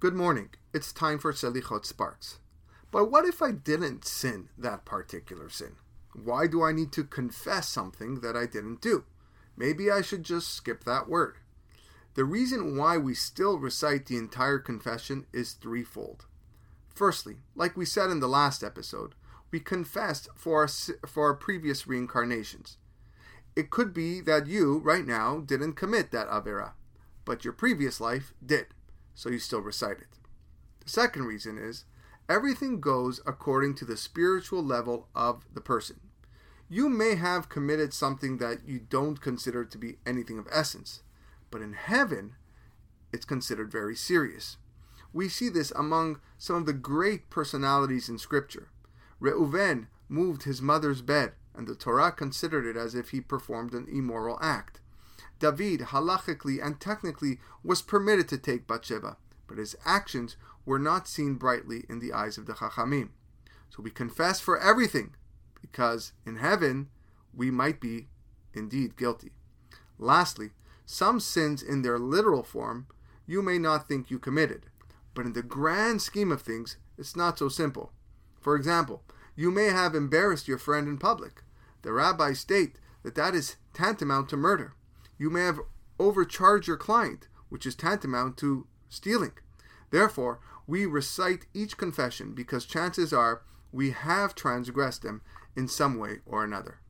Good morning. It's time for Selichot Sparks. But what if I didn't sin that particular sin? Why do I need to confess something that I didn't do? Maybe I should just skip that word. The reason why we still recite the entire confession is threefold. Firstly, like we said in the last episode, we confessed for our, for our previous reincarnations. It could be that you, right now, didn't commit that Avera, but your previous life did so you still recite it. The second reason is everything goes according to the spiritual level of the person. You may have committed something that you don't consider to be anything of essence, but in heaven, it's considered very serious. We see this among some of the great personalities in Scripture. Reuven moved his mother's bed, and the Torah considered it as if he performed an immoral act. David, halachically and technically, was permitted to take Bathsheba, but his actions were not seen brightly in the eyes of the Chachamim. So we confess for everything, because in heaven we might be indeed guilty. Lastly, some sins in their literal form you may not think you committed, but in the grand scheme of things, it's not so simple. For example, you may have embarrassed your friend in public. The rabbis state that that is tantamount to murder. You may have overcharged your client, which is tantamount to stealing. Therefore, we recite each confession because chances are we have transgressed them in some way or another.